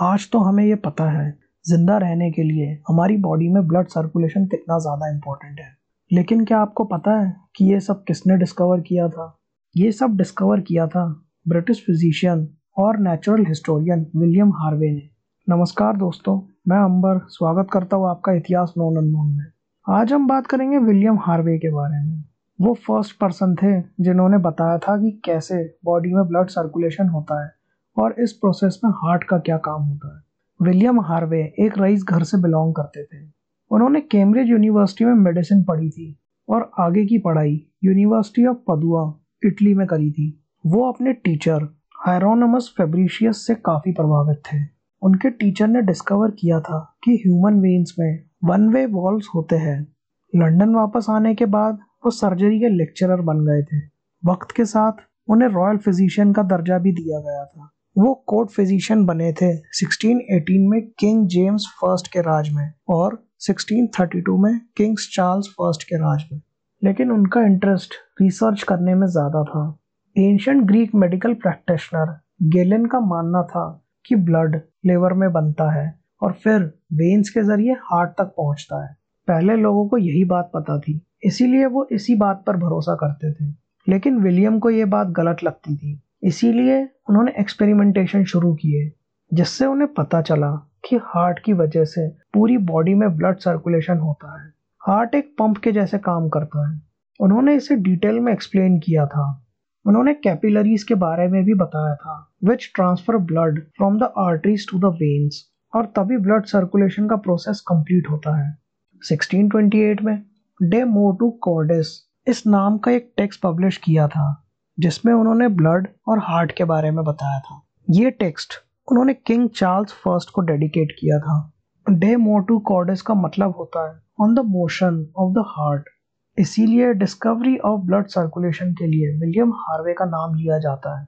आज तो हमें ये पता है, ज़िंदा रहने के लिए हमारी बॉडी में ब्लड सर्कुलेशन कितना ज़्यादा इम्पोर्टेंट है। लेकिन क्या आपको पता है कि ये सब किसने डिस्कवर किया था? ये सब डिस्कवर किया था ब्रिटिश फिजिशियन और नेचुरल हिस्टोरियन विलियम हार्वे ने। नमस्कार दोस्तों, मैं अंबर, स्वागत करता हूँ आपका इतिहास नोन अननोन में। आज हम बात करेंगे विलियम हार्वे के बारे में। वो फ़र्स्ट पर्सन थे जिन्होंने बताया था कि कैसे बॉडी में ब्लड सर्कुलेशन होता है। और इस प्रोसेस में हार्ट का क्या काम होता है? विलियम हार्वे एक रईस घर से बिलोंग करते थे। उन्होंने कैम्ब्रिज यूनिवर्सिटी में मेडिसिन पढ़ी थी और आगे की पढ़ाई यूनिवर्सिटी ऑफ़ पदुआ इटली में करी थी। वो अपने टीचर हायरोनमस फेब्रिशियस से काफ़ी प्रभावित थे। उनके टीचर ने डिस्कवर किया था कि ह्यूमन वेन्स में वन वे वॉल्स होते हैं। लंदन वापस आने के बाद वो सर्जरी के लेक्चरर बन गए थे। वक्त के साथ उन्हें रॉयल फिजिशियन का दर्जा भी दिया गया था। वो कोर्ट फिजिशियन बने थे 1618 में किंग जेम्स फ़र्स्ट के राज में और 1632 में किंग्स चार्ल्स फ़र्स्ट के राज में। लेकिन उनका इंटरेस्ट रिसर्च करने में ज़्यादा था। एंशंट ग्रीक मेडिकल प्रैक्टिशनर गेलन का मानना था कि ब्लड लेवर में बनता है और फिर वेन्स के ज़रिए हार्ट तक पहुँचता है। पहले लोगों को यही बात पता थी, इसीलिए वो इसी बात पर भरोसा करते थे। लेकिन विलियम को ये बात गलत लगती थी। इसीलिए उन्होंने एक्सपेरिमेंटेशन शुरू किए, जिससे उन्हें पता चला कि हार्ट की वजह से पूरी बॉडी में ब्लड सर्कुलेशन होता है। हार्ट एक पंप के जैसे काम करता है। उन्होंने इसे डिटेल में एक्सप्लेन किया था। उन्होंने कैपिलरीज के बारे में भी बताया था which transfer blood from the arteries to the veins और तभी ब्लड सर्कुलेशन का प्रोसेस कंप्लीट होता है। 1628 में डे मोटू कॉर्डेस इस नाम का एक टेक्स्ट पब्लिश किया था। जिसमें उन्होंने ब्लड और हार्ट के बारे में बताया था। ये टेक्स्ट उन्होंने किंग चार्ल्स फ़र्स्ट को डेडिकेट किया था। डे मोटू कॉर्डेस का मतलब होता है on the motion of the heart इसीलिए डिस्कवरी ऑफ़ ब्लड सर्कुलेशन के लिए विलियम हार्वे का नाम लिया जाता है।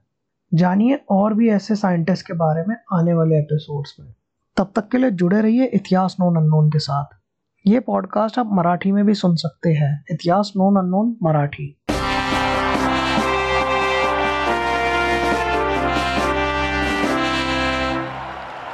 जानिए और भी ऐसे साइंटिस्ट के बारे में आने वाले एपिसोड्स में। तब तक के लिए जुड़े रहिए इतिहास नोन अननोन के साथ। ये पॉडकास्ट आप मराठी में भी सुन सकते हैं। इतिहास नोन अननोन मराठी।